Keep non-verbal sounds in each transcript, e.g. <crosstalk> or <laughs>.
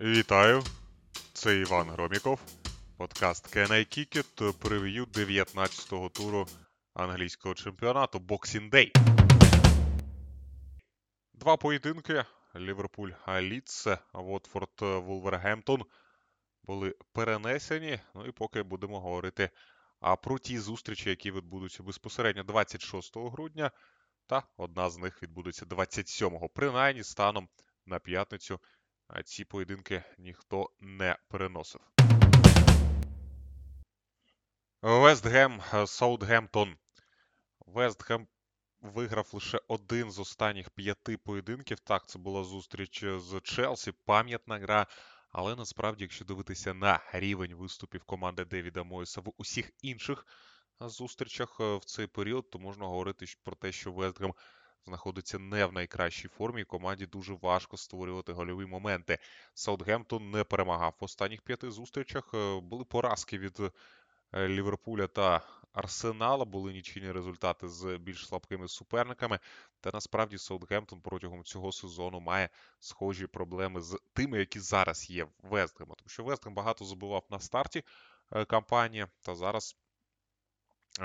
Вітаю! Це Іван Громіков. Подкаст Can I Kick It, прев'ю 19-го туру англійського чемпіонату Boxing Day. Два поєдинки. Ліверпуль Ліц, Вотфорд Вулвергемптон були перенесені. Ну і поки будемо говорити про ті зустрічі, які відбудуться безпосередньо 26 грудня, та одна з них відбудеться 27-го. Принаймні, станом на п'ятницю а ці поєдинки ніхто не переносив. Вестгем Саутгемптон. Вестгем виграв лише один з останніх п'яти поєдинків. Так, це була зустріч з Челсі, пам'ятна гра. Але насправді, якщо дивитися на рівень виступів команди Девіда Мойса в усіх інших зустрічах в цей період, то можна говорити про те, що Вестгем знаходиться не в найкращій формі, і команді дуже важко створювати гольові моменти. Саутгемптон не перемагав в останніх п'яти зустрічах. Були поразки від Ліверпуля та Арсенала, були нічийні результати з більш слабкими суперниками. Та насправді Саутгемптон протягом цього сезону має схожі проблеми з тими, які зараз є в Вестгема. Тому що Вестгем багато забував на старті кампанії, та зараз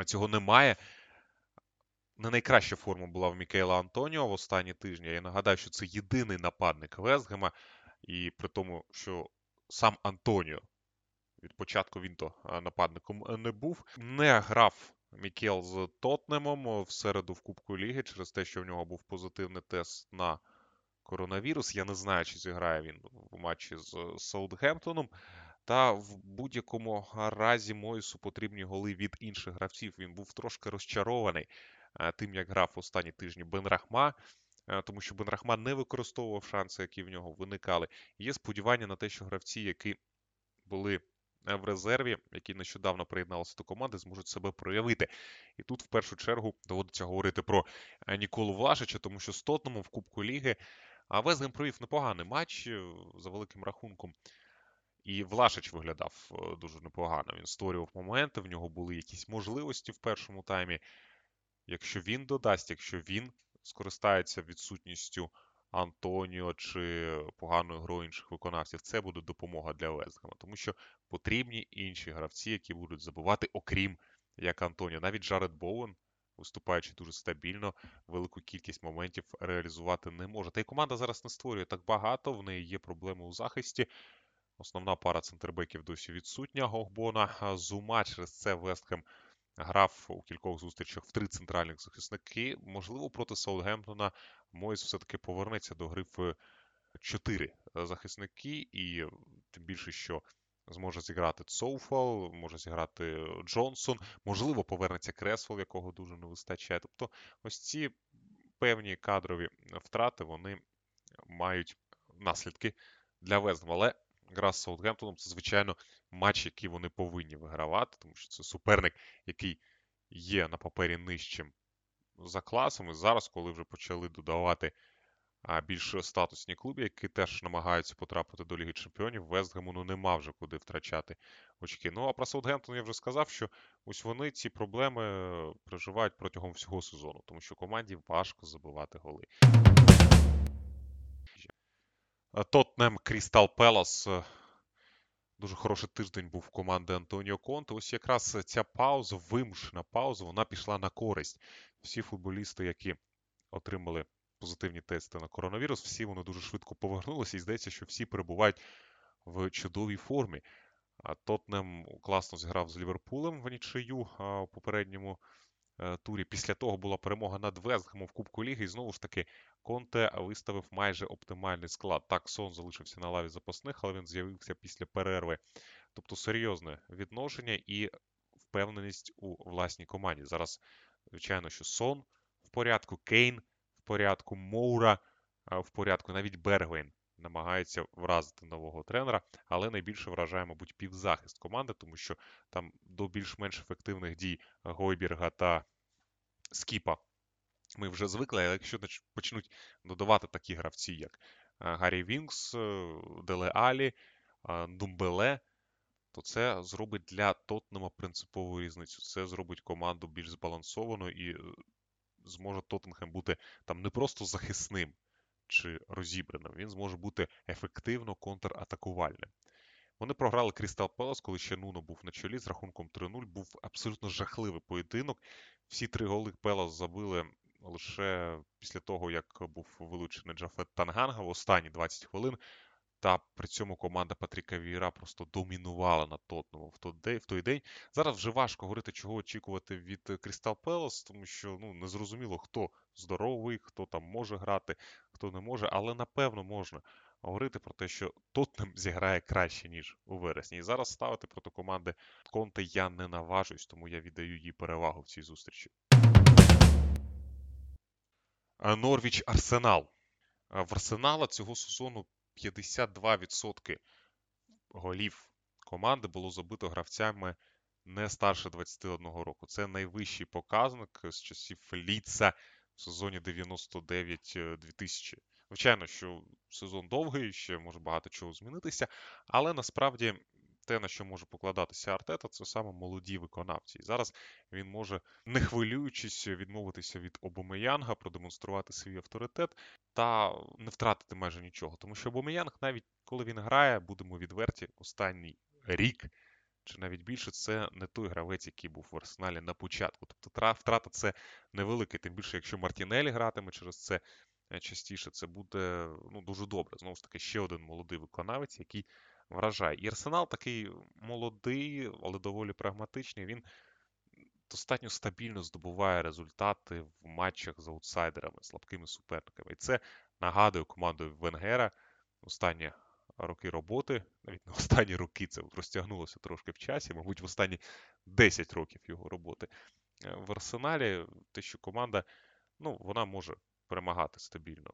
цього немає. Не найкраща форма була в Мікейла Антоніо в останні тижні. Я нагадаю, що це єдиний нападник Вестгема, і при тому, що сам Антоніо від початку він то нападником не був. Не грав Мікел з Тотнемом в середу в Кубку Ліги через те, що в нього був позитивний тест на коронавірус. Я не знаю, чи зіграє він в матчі з Саутгемптоном. Та в будь-якому разі Мойсу потрібні голи від інших гравців. Він був трошки розчарований тим, як грав останні тижні Бенрахма, тому що Бенрахма не використовував шанси, які в нього виникали. Є сподівання на те, що гравці, які були в резерві, які нещодавно приєдналися до команди, зможуть себе проявити. І тут в першу чергу доводиться говорити про Ніколу Влашича, тому що з Тотному в Кубку Ліги Везгем провів непоганий матч е, за великим рахунком. І Влашич виглядав е, дуже непогано. Він створював моменти, в нього були якісь можливості в першому таймі. Якщо він додасть, якщо він скористається відсутністю Антоніо чи поганою грою інших виконавців, це буде допомога для Вестгема, тому що потрібні інші гравці, які будуть забувати, окрім як Антоніо. Навіть Джаред Боуен, виступаючи дуже стабільно, велику кількість моментів реалізувати не може. Та й команда зараз не створює так багато, в неї є проблеми у захисті. Основна пара центрбеків досі відсутня. Гогбона Зума через це Вестхем грав у кількох зустрічах в три центральних захисники. Можливо, проти Саутгемптона Мойс все-таки повернеться до гри в чотири захисники, і тим більше, що зможе зіграти Цоуфал, може зіграти Джонсон, можливо, повернеться Кресвол, якого дуже не вистачає. Тобто, ось ці певні кадрові втрати вони мають наслідки для Вестгема. Але гра з Саутгемптоном це, звичайно, матч, який вони повинні вигравати, тому що це суперник, який є на папері нижчим за класом. І зараз, коли вже почали додавати більш статусні клуби, які теж намагаються потрапити до Ліги Чемпіонів, Вестгему ну нема вже куди втрачати очки. Ну а про Саутгемптон я вже сказав, що ось вони ці проблеми переживають протягом всього сезону, тому що команді важко забивати голи. Тотнем Крістал Пелос. Дуже хороший тиждень був команди Антоніо Конте. Ось якраз ця пауза, вимушена пауза, вона пішла на користь. Всі футболісти, які отримали позитивні тести на коронавірус, всі вони дуже швидко повернулися, і здається, що всі перебувають в чудовій формі. Тотнем класно зіграв з Ліверпулем в нічию у попередньому турі. Після того була перемога над Вестгемом в Кубку Ліги. І знову ж таки, Конте виставив майже оптимальний склад. Так, сон залишився на лаві запасних, але він з'явився після перерви. Тобто серйозне відношення і впевненість у власній команді. Зараз, звичайно, що сон в порядку, Кейн в порядку, Моура в порядку, навіть Бергвейн. Намагається вразити нового тренера, але найбільше вражає, мабуть, півзахист команди, тому що там до більш-менш ефективних дій Гойбірга та Скіпа ми вже звикли, але якщо почнуть додавати такі гравці, як Гаррі Вінкс, е, Деле Алі, Думбеле, то це зробить для Тотнема принципову різницю. Це зробить команду більш збалансованою і е, зможе Тоттенхем бути там не просто захисним чи розібраним. Він зможе бути ефективно контратакувальним. Вони програли Крістал Пелас, коли ще Нуно був на чолі з рахунком 3-0. Був абсолютно жахливий поєдинок. Всі три голи Пелас забили лише після того, як був вилучений Джафет Танганга в останні 20 хвилин. Та при цьому команда Патріка Вієйра просто домінувала над Тотнемом в той день. В той день. Зараз вже важко говорити, чого очікувати від Крістал Пелос, тому що ну не зрозуміло, хто здоровий, хто там може грати, хто не може, але напевно можна говорити про те, що Тотнем зіграє краще, ніж у вересні. І зараз ставити проти команди Конте я не наважуюсь, тому я віддаю їй перевагу в цій зустрічі. Норвіч Арсенал. В Арсенала цього сезону 52% голів команди було забито гравцями не старше 21 року. Це найвищий показник з часів Ліца в сезоні 99-2000. Звичайно, що сезон довгий, ще може багато чого змінитися, але насправді те, на що може покладатися Артета, це саме молоді виконавці. І зараз він може, не хвилюючись, відмовитися від Обомеянга, продемонструвати свій авторитет та не втратити майже нічого. Тому що Обомеянг, навіть коли він грає, будемо відверті, останній рік. Чи навіть більше це не той гравець, який був в арсеналі на початку. Тобто втрата це невелика, тим більше, якщо Мартінелі гратиме через це частіше, це буде ну, дуже добре. Знову ж таки, ще один молодий виконавець, який вражає. І Арсенал такий молодий, але доволі прагматичний. Він достатньо стабільно здобуває результати в матчах з аутсайдерами, слабкими суперниками. І це нагадує командою Венгера останні роки роботи, навіть не останні роки це розтягнулося трошки в часі, мабуть, в останні 10 років його роботи. Е, в Арсеналі те, що команда ну, вона може перемагати стабільно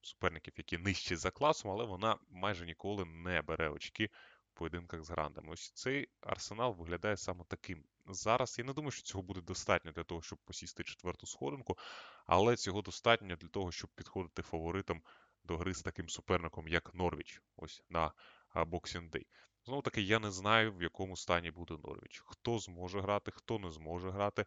суперників, які нижчі за класом, але вона майже ніколи не бере очки в поєдинках з грандами. Ось цей арсенал виглядає саме таким. Зараз я не думаю, що цього буде достатньо для того, щоб посісти четверту сходинку, але цього достатньо для того, щоб підходити фаворитам до гри з таким суперником, як Норвіч, ось на Boxing Day. Знову таки, я не знаю, в якому стані буде Норвіч. Хто зможе грати, хто не зможе грати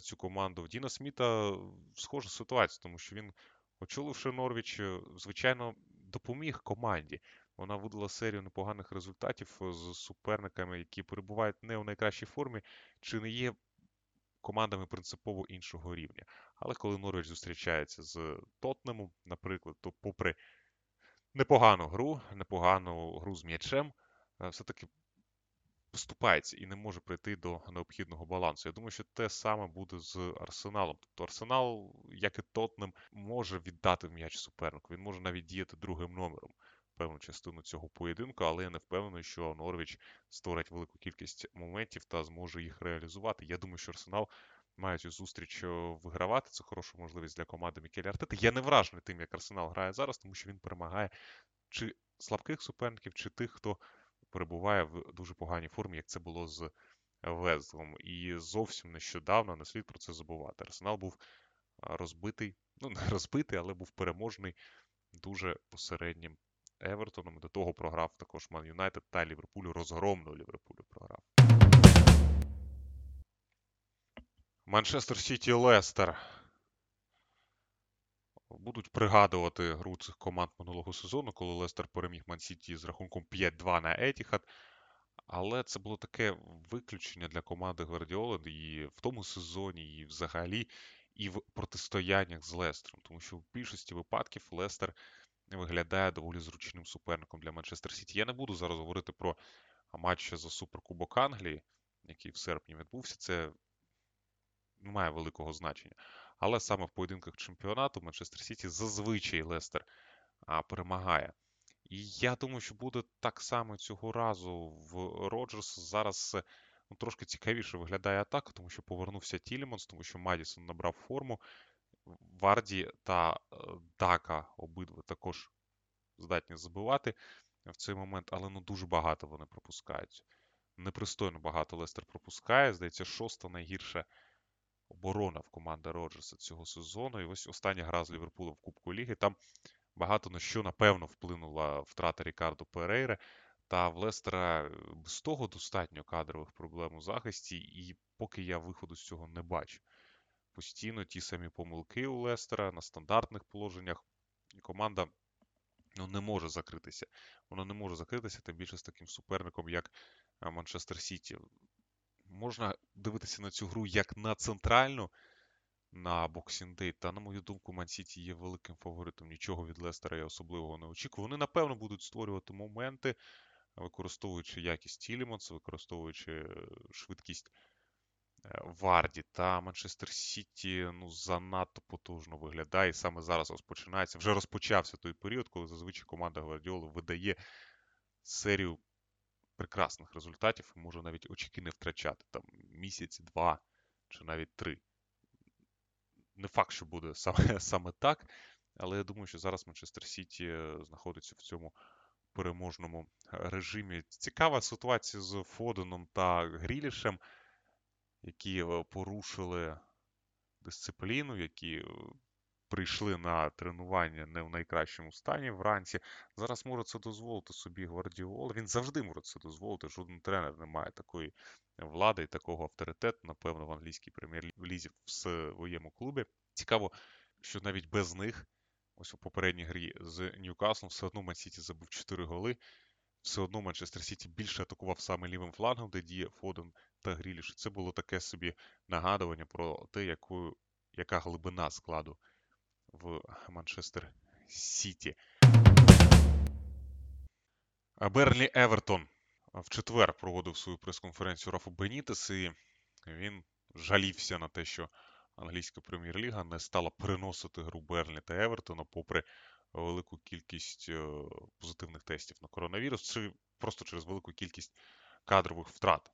цю команду. В Діна Сміта схожа ситуація, тому що він Очоливши Норвіч, е, звичайно, допоміг команді. Вона видала серію непоганих результатів е, з суперниками, які перебувають не у найкращій формі, чи не є командами принципово іншого рівня. Але коли Норвіч зустрічається з Тотнемом, наприклад, то, попри непогану гру, непогану гру з м'ячем, е, все-таки поступається і не може прийти до необхідного балансу. Я думаю, що те саме буде з Арсеналом. Тобто Арсенал, як і Тотнем, може віддати м'яч супернику. Він може навіть діяти другим номером певну частину цього поєдинку, але я не впевнений, що Норвіч створить велику кількість моментів та зможе їх реалізувати. Я думаю, що Арсенал. Має зустріч е, вигравати. Це хороша можливість для команди Мікеля Артети. Я не вражений тим, як Арсенал грає зараз, тому що він перемагає чи слабких суперників, чи тих, хто перебуває в дуже поганій формі, як це було з Везлом. І зовсім нещодавно не слід про це забувати. Арсенал був розбитий, <laughs> ну не розбитий, але був переможний дуже посереднім Евертоном. До того програв також Ман Юнайтед та Ліверпулю. Розгромно Ліверпулю програв. Манчестер Сіті Лестер. Будуть пригадувати гру цих команд минулого сезону, коли Лестер переміг Ман-Сіті з рахунком 5-2 на Етіхад. Але це було таке виключення для команди Гвардіоли і в тому сезоні, і взагалі, і в протистояннях з Лестером. Тому що в більшості випадків Лестер виглядає доволі зручним суперником для Манчестер Сіті. Я не буду зараз говорити про матч за Суперкубок Англії, який в серпні відбувся. Це не має великого значення. Але саме в поєдинках чемпіонату Манчестер Сіті зазвичай Лестер перемагає. І я думаю, що буде так само цього разу в Роджерс. Зараз ну, трошки цікавіше виглядає атака, тому що повернувся Тілеманс, тому що Мадісон набрав форму. Варді та е, Дака обидва також здатні забивати в цей момент, але ну дуже багато вони пропускають. Непристойно багато Лестер пропускає. Здається, шоста найгірша оборона в команди Роджерса цього сезону. І ось остання гра з Ліверпулем в Кубку Ліги. Там багато на що, напевно, вплинула втрата Рікардо Перейре. Та в Лестера з того достатньо кадрових проблем у захисті, і поки я виходу з цього не бачу. Постійно ті самі помилки у Лестера на стандартних положеннях. команда ну, не може закритися. Вона не може закритися, тим більше з таким суперником, як Манчестер Сіті. Можна дивитися на цю гру як на центральну на Boxing Day, та, на мою думку, Ман Сіті є великим фаворитом. Нічого від Лестера я особливого не очікую. Вони, напевно, будуть створювати моменти, використовуючи якість Тілімонса, використовуючи е, швидкість е, Варді. Та Манчестер Сіті ну, занадто потужно виглядає. І саме зараз розпочинається. Вже розпочався той період, коли зазвичай команда Гвардіоли видає серію прекрасних результатів і може навіть очки не втрачати там місяць, два чи навіть три. Не факт, що буде саме <laughs> саме так, але я думаю, що зараз Манчестер Сіті е, знаходиться в цьому переможному режимі. Цікава ситуація з Фоденом та Грілішем, які е, порушили дисципліну, які е, прийшли на тренування не в найкращому стані вранці. Зараз може це дозволити собі Гвардіола. Він завжди може це дозволити. Жоден тренер не має такої влади і такого авторитету, напевно, в англійській прем'єр-лізі в своєму клубі. Цікаво, що навіть без них, ось у попередній грі з Ньюкаслом, все одно Ман-Сіті забув 4 голи. Все одно Манчестер Сіті більше атакував саме лівим флангом, де діє Фоден та Гріліш. Це було таке собі нагадування про те, яку, яка глибина складу в Манчестер Сіті. Бернлі Евертон в четвер проводив свою прес-конференцію Рафа Бенітес, і він жалівся на те, що англійська прем'єр-ліга не стала переносити гру Бернлі та Евертона, попри велику кількість е, позитивних тестів на коронавірус, чи просто через велику кількість кадрових втрат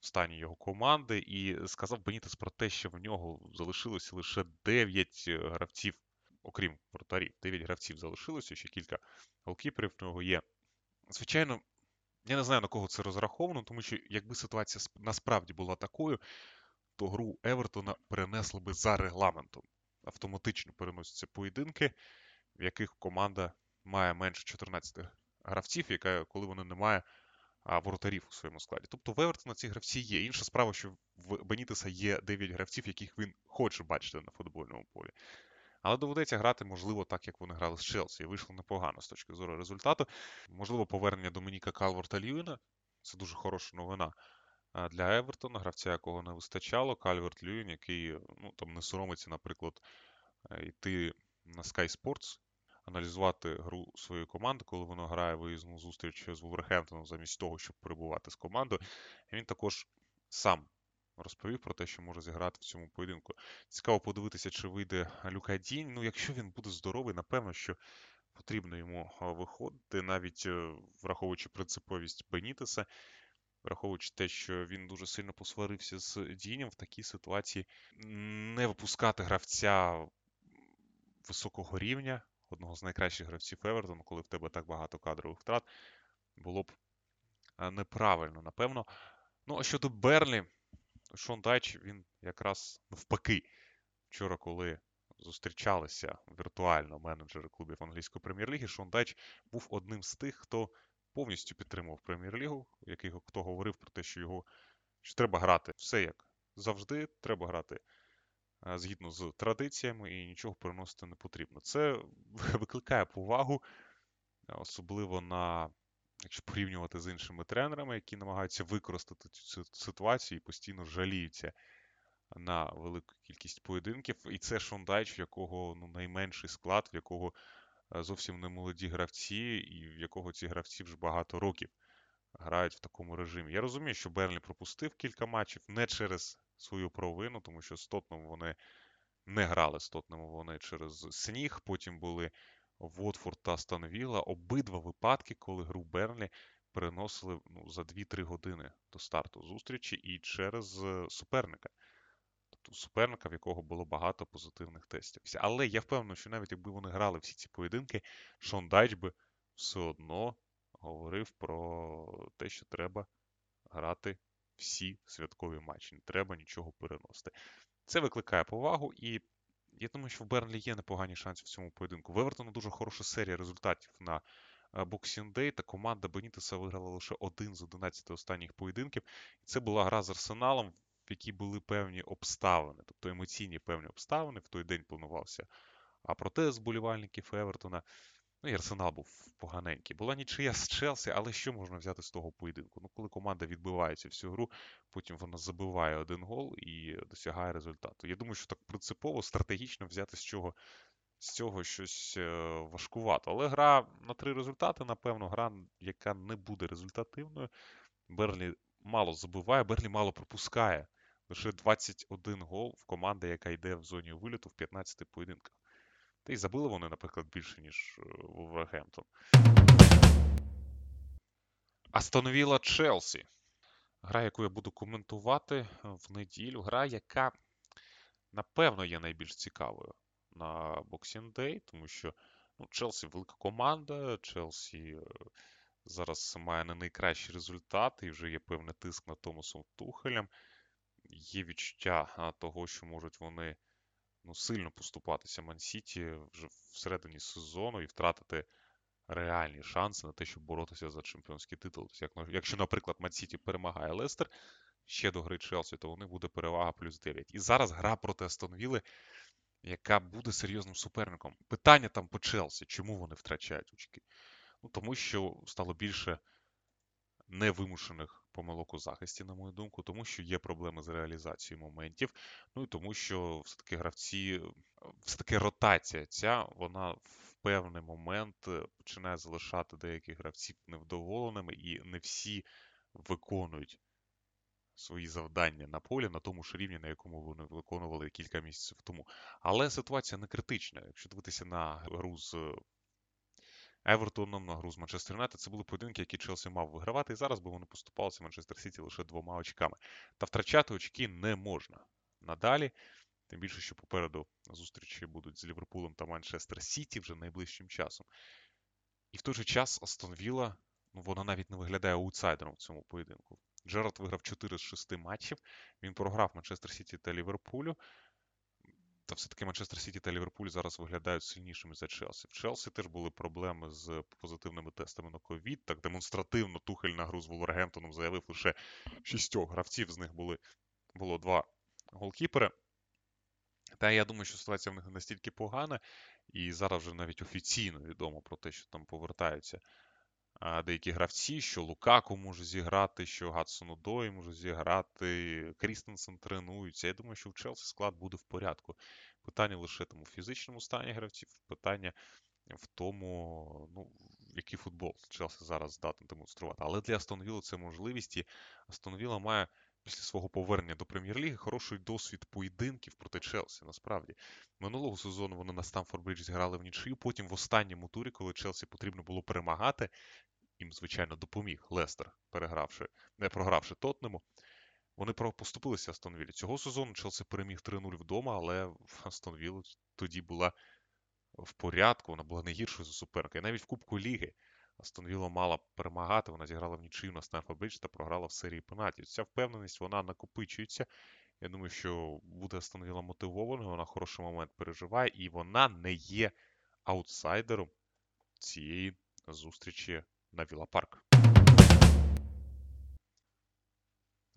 в стані його команди. І сказав Бенітес про те, що в нього залишилося лише 9 е, гравців, окрім вратарів. 9 гравців залишилося, ще кілька голкіперів в нього є. Звичайно, я не знаю на кого це розраховано, тому що якби ситуація насправді була такою, то гру Евертона перенесли би за регламентом. Автоматично переносяться поєдинки, в яких команда має менше 14 гравців, яка, коли вона не має воротарів у своєму складі. Тобто в Евертона ці гравці є. Інша справа, що в Бенітеса є 9 гравців, яких він хоче бачити на футбольному полі. Але доведеться грати, можливо, так, як вони грали з Челсі. І вийшло непогано з точки зору результату. Можливо, повернення Домініка Калворта Льюіна. Це дуже хороша новина для Евертона, гравця, якого не вистачало. Кальверт Льюін, який ну, там не соромиться, наприклад, е, йти на Sky Sports, аналізувати гру своєї команди, коли вона грає виїзну зустріч з Вулверхемптоном, замість того, щоб перебувати з командою. І він також сам розповів про те, що може зіграти в цьому поєдинку. Цікаво подивитися, чи вийде Люка Дінь. Ну, якщо він буде здоровий, напевно, що потрібно йому виходити, навіть е, враховуючи принциповість Бенітеса, враховуючи те, що він дуже сильно посварився з Дінем в такій ситуації, не випускати гравця високого рівня, одного з найкращих гравців Евертону, коли в тебе так багато кадрових втрат, було б е, неправильно, напевно. Ну, а щодо Берлі, Шон Дайч, він якраз навпаки. Вчора, коли зустрічалися віртуально менеджери клубів англійської прем'єр-ліги, Шон Дайч був одним з тих, хто повністю підтримував прем'єр-лігу, який хто говорив про те, що його що треба грати все як завжди, треба грати згідно з традиціями і нічого переносити не потрібно. Це <laughs> викликає повагу, особливо на якщо порівнювати з іншими тренерами, які намагаються використати цю ситуацію і постійно жаліються на велику кількість поєдинків. І це Шондайч, в якого ну, найменший склад, в якого е, зовсім не молоді гравці, і в якого ці гравці вже багато років грають в такому режимі. Я розумію, що Берлі пропустив кілька матчів не через свою провину, тому що з Тотном вони не грали з Тотнем вони через сніг, потім були Вотфорд та Станвіла. Обидва випадки, коли гру Бернлі переносили ну, за 2-3 години до старту зустрічі і через е, суперника. Тобто суперника, в якого було багато позитивних тестів. Але я впевнений, що навіть якби вони грали всі ці поєдинки, Шон Дайч би все одно говорив про те, що треба грати всі святкові матчі. Не треба нічого переносити. Це викликає повагу, і я думаю, що в Бернлі є непогані шанси в цьому поєдинку. В Евертона дуже хороша серія результатів на Boxing Day, та команда Бенітеса виграла лише один з 11 останніх поєдинків. І це була гра з Арсеналом, в якій були певні обставини, тобто емоційні певні обставини. В той день планувався А проте зболівальників Евертона, ну і Арсенал був поганенький. Була нічия з Челсі, але що можна взяти з того поєдинку? Ну, коли команда відбивається всю гру, потім вона забиває один гол і досягає результату. Я думаю, що так принципово, стратегічно взяти з чого. З цього щось е, важкувато. Але гра на три результати, напевно, гра, яка не буде результативною. Берлі мало забиває, Берлі мало пропускає. Лише 21 гол в команди, яка йде в зоні виліту в 15 поєдинках. Та й забили вони, наприклад, більше, ніж е, Вулвергемптон. Астон Челсі. Гра, яку я буду коментувати в неділю. Гра, яка, напевно, є найбільш цікавою на Boxing Day, тому що ну, Челсі велика команда, Челсі е, зараз має не найкращі результати і вже є певний тиск на Томасом Тухелем. Є відчуття того, що можуть вони ну, сильно поступатися Мансіті вже всередині сезону і втратити реальні шанси на те, щоб боротися за чемпіонський титул. Тобто, якщо, наприклад, Мансіті перемагає Лестер ще до гри Челсі, то у них буде перевага плюс 9. І зараз гра проти Астонвіли, яка буде серйозним суперником. Питання там по Челсі, чому вони втрачають очки? Ну, Тому що стало більше невимушених помилок у захисті, на мою думку, тому що є проблеми з реалізацією моментів. Ну і тому, що все-таки гравці, все-таки ротація ця, вона в певний момент е, починає залишати деяких гравців невдоволеними, і не всі виконують. Свої завдання на полі на тому ж рівні, на якому вони виконували кілька місяців тому. Але ситуація не критична. Якщо дивитися на гру з Евертоном на гру з Манчестер Юнайтед. Це були поєдинки, які Челсі мав вигравати. І зараз би вони поступалися Манчестер Сіті лише двома очками. Та втрачати очки не можна надалі. Тим більше, що попереду зустрічі будуть з Ліверпулем та Манчестер Сіті вже найближчим часом. І в той же час Астон Вілла, ну вона навіть не виглядає аутсайдером в цьому поєдинку. Джерард виграв 4 з 6 матчів. Він програв Манчестер Сіті та Ліверпулю. Та все-таки Манчестер Сіті та Ліверпуль зараз виглядають сильнішими за Челсі. В Челсі теж були проблеми з позитивними тестами на ковід. Так демонстративно Тухель на гру з Вулвергемптоном заявив лише шістьох гравців. З них були, було два голкіпери. Та я думаю, що ситуація в них настільки погана, і зараз вже навіть офіційно відомо про те, що там повертаються деякі гравці, що Лукаку може зіграти, що Гадсону Дой може зіграти, Крістенсен тренується. Я думаю, що в Челсі склад буде в порядку. Питання лише там у фізичному стані гравців, питання в тому, ну, який футбол Челсі зараз здатний демонструвати. Але для Астон Вілла це можливість, і Астон Вілла має після свого повернення до прем'єр-ліги хороший досвід поєдинків проти Челсі. Насправді минулого сезону вони на Стамфорд Бридж зіграли в нічию. Потім в останньому турі, коли Челсі потрібно було перемагати, їм, звичайно, допоміг Лестер, перегравши, не програвши Тотнему. Вони поступилися Астон Віллі. Цього сезону Челсі переміг 3-0 вдома, але <laughs> Астон Вілла тоді була в порядку, вона була не гіршою за суперника. І навіть в Кубку Ліги Астон Вілла мала перемагати, вона зіграла внічию на Стенфорд Бридж та програла в серії пенальтів. Ця впевненість вона накопичується. Я думаю, що буде Астон Вілла мотивованою, вона хороший момент переживає, і вона не є аутсайдером цієї зустрічі на Віла Парк.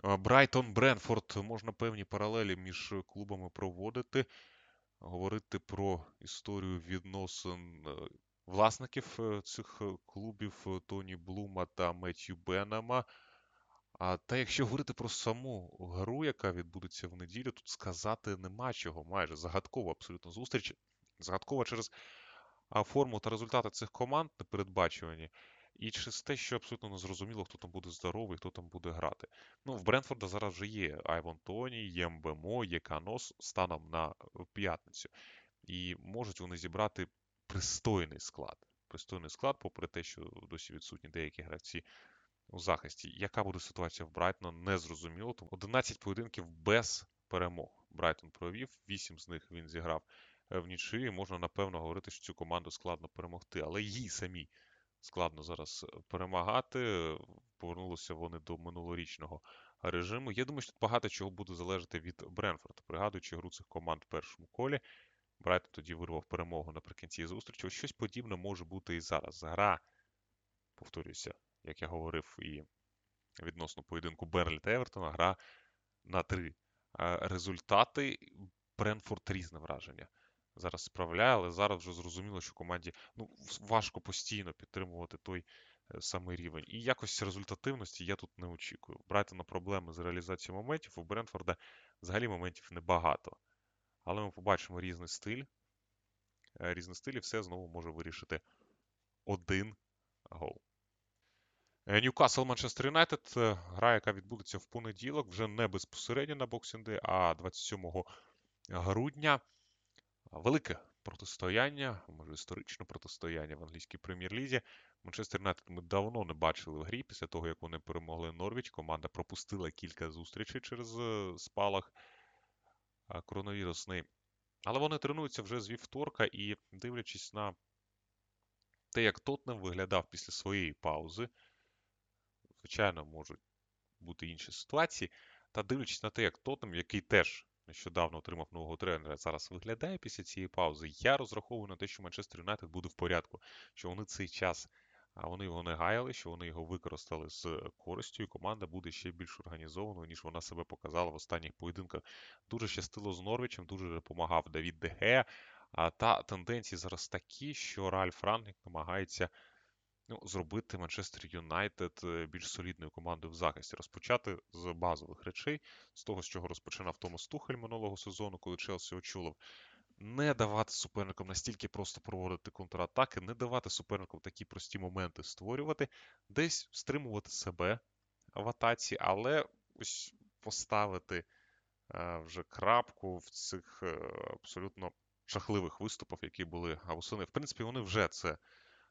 Брайтон Бренфорд можна певні паралелі між клубами проводити, говорити про історію відносин е, власників е, цих е, клубів Тоні Блума та Меттью Бенема. А та якщо говорити про саму гру, яка відбудеться в неділю, тут сказати нема чого. Майже загадкова абсолютно зустріч. Загадкова через форму та результати цих команд непередбачувані. І через те, що абсолютно не зрозуміло, хто там буде здоровий, хто там буде грати. Ну, в Бренфорда зараз вже є Айвон Тоні, є МБМО, є Канос станом на е, п'ятницю. І можуть вони зібрати пристойний склад. Пристойний склад, попри те, що досі відсутні деякі гравці у захисті. Яка буде ситуація в Брайтона, не зрозуміло. Тому 11 поєдинків без перемог. Брайтон провів, 8 з них він зіграв е, в нічиї. Можна напевно говорити, що цю команду складно перемогти, але їй самі складно зараз е, перемагати. Повернулися вони до минулорічного режиму. Я думаю, що тут багато чого буде залежати від Бренфорда, пригадуючи гру цих команд в першому колі. Брайтон тоді вирвав перемогу наприкінці зустрічі. Ось щось подібне може бути і зараз. Гра, повторюся, як я говорив, і відносно поєдинку Берлі та Евертона, гра на три результати. Бренфорд різне враження зараз справляє, але зараз вже зрозуміло, що команді ну, важко постійно підтримувати той е, самий рівень. І якось результативності я тут не очікую. Брати на проблеми з реалізацією моментів у Брентфорда взагалі моментів небагато. Але ми побачимо різний стиль. Е, різний стиль і все знову може вирішити один гол. Ньюкасл Манчестер Юнайтед гра, яка відбудеться в понеділок, вже не безпосередньо на боксінди, а 27 грудня. Велике протистояння, може історичне протистояння в англійській прем'єр-лізі. Манчестер Юнайтед ми давно не бачили в грі після того, як вони перемогли Норвіч. Команда пропустила кілька зустрічей через е, спалах коронавірусний. Але вони тренуються вже з вівторка і, дивлячись на те, як Тотнем виглядав після своєї паузи, звичайно, можуть бути інші ситуації. Та дивлячись на те, як Тотнем, який теж нещодавно отримав нового тренера, зараз виглядає після цієї паузи, я розраховую на те, що Манчестер Юнайтед буде в порядку, що вони цей час. А вони його не гаяли, що вони його використали з користю, і команда буде ще більш організованою, ніж вона себе показала в останніх поєдинках. Дуже щастило з Норвічем, дуже допомагав Давід Дегея. А та тенденції зараз такі, що Ральф Рангнік намагається ну, зробити Манчестер Юнайтед е, більш солідною командою в захисті, розпочати з базових речей, з того, з чого розпочинав Томас Тухель минулого сезону, коли Челсі очолив. Не давати суперникам настільки просто проводити контратаки, не давати суперникам такі прості моменти створювати, десь стримувати себе в атаці, але ось поставити е, вже крапку в цих е, абсолютно жахливих виступах, які були восени. В принципі, вони вже це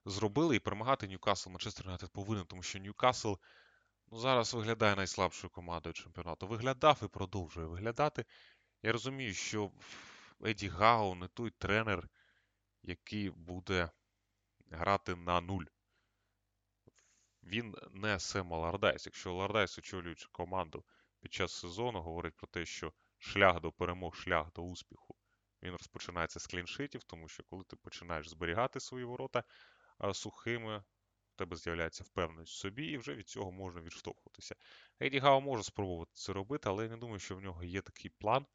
зробили і перемагати Ньюкасл Манчестер Юнайтед повинен, тому що Ньюкасл ну, зараз виглядає найслабшою командою чемпіонату. Виглядав і продовжує виглядати. Я розумію, що Еді Гау не той тренер, який буде грати на нуль. Він не Сем Аллардайс. Якщо Аллардайс, очолюючи команду під час сезону, говорить про те, що шлях до перемог, шлях до успіху, він розпочинається з кліншитів, тому що коли ти починаєш зберігати свої ворота, сухими, в тебе з'являється впевненість в собі, і вже від цього можна відштовхуватися. Еді Гау може спробувати це робити, але я не думаю, що в нього є такий план.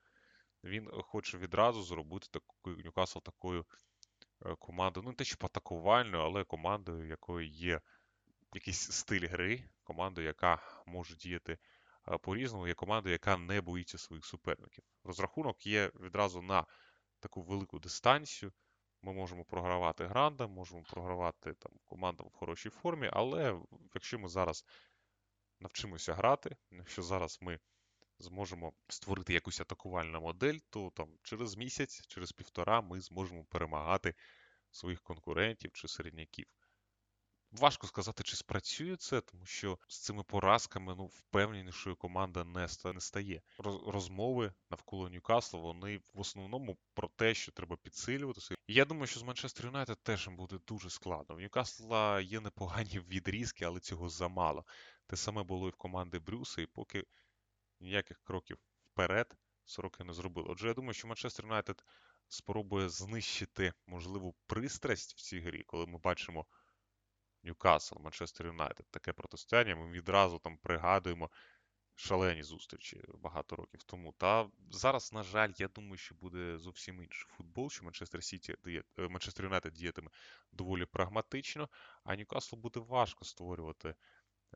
Він хоче відразу зробити таку Ньюкасл такою е, командою, ну не те, що атакувальною, але командою, якої є якийсь стиль гри, командою, яка може діяти е, по-різному, є командою, яка не боїться своїх суперників. Розрахунок є відразу на таку велику дистанцію. Ми можемо програвати грандам, можемо програвати там, командам в хорошій формі, але якщо ми зараз навчимося грати, якщо зараз ми зможемо створити якусь атакувальну модель, то там через місяць, через півтора ми зможемо перемагати своїх конкурентів чи середняків. Важко сказати, чи спрацює це, тому що з цими поразками ну, впевненішою команда не стає. Розмови навколо Ньюкасла вони в основному про те, що треба підсилюватися. Я думаю, що з Манчестер Юнайтед теж буде дуже складно. В Ньюкасла є непогані <laughs> відрізки, але цього замало. Те саме було і в команди Брюса, і поки ніяких кроків вперед сороки не зробили. Отже, я думаю, що Манчестер Юнайтед спробує знищити можливу пристрасть в цій грі, коли ми бачимо. Ньюкасл, Манчестер Юнайтед. Таке протистояння. Ми відразу там пригадуємо шалені зустрічі багато років тому. Та зараз, на жаль, я думаю, що буде зовсім інший футбол, що Манчестер Сіті е, Манчестер Юнайтед діятиме доволі прагматично, а Ньюкаслу буде важко створювати.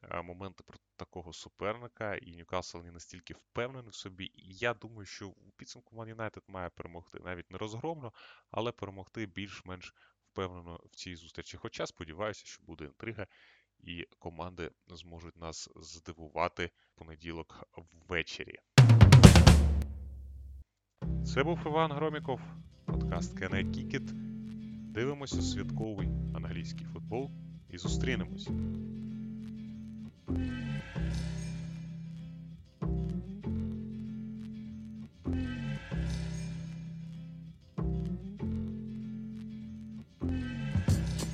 Е, моменти проти такого суперника, і Ньюкасл не настільки впевнений в собі. І я думаю, що у підсумку Ман Юнайтед має перемогти навіть не розгромно, але перемогти більш-менш впевнено в цій зустрічі. Хоча сподіваюся, що буде інтрига, і команди зможуть нас здивувати в понеділок ввечері. Це був Іван Громіков, подкаст Кене Кікет. Дивимося святковий англійський футбол і зустрінемось.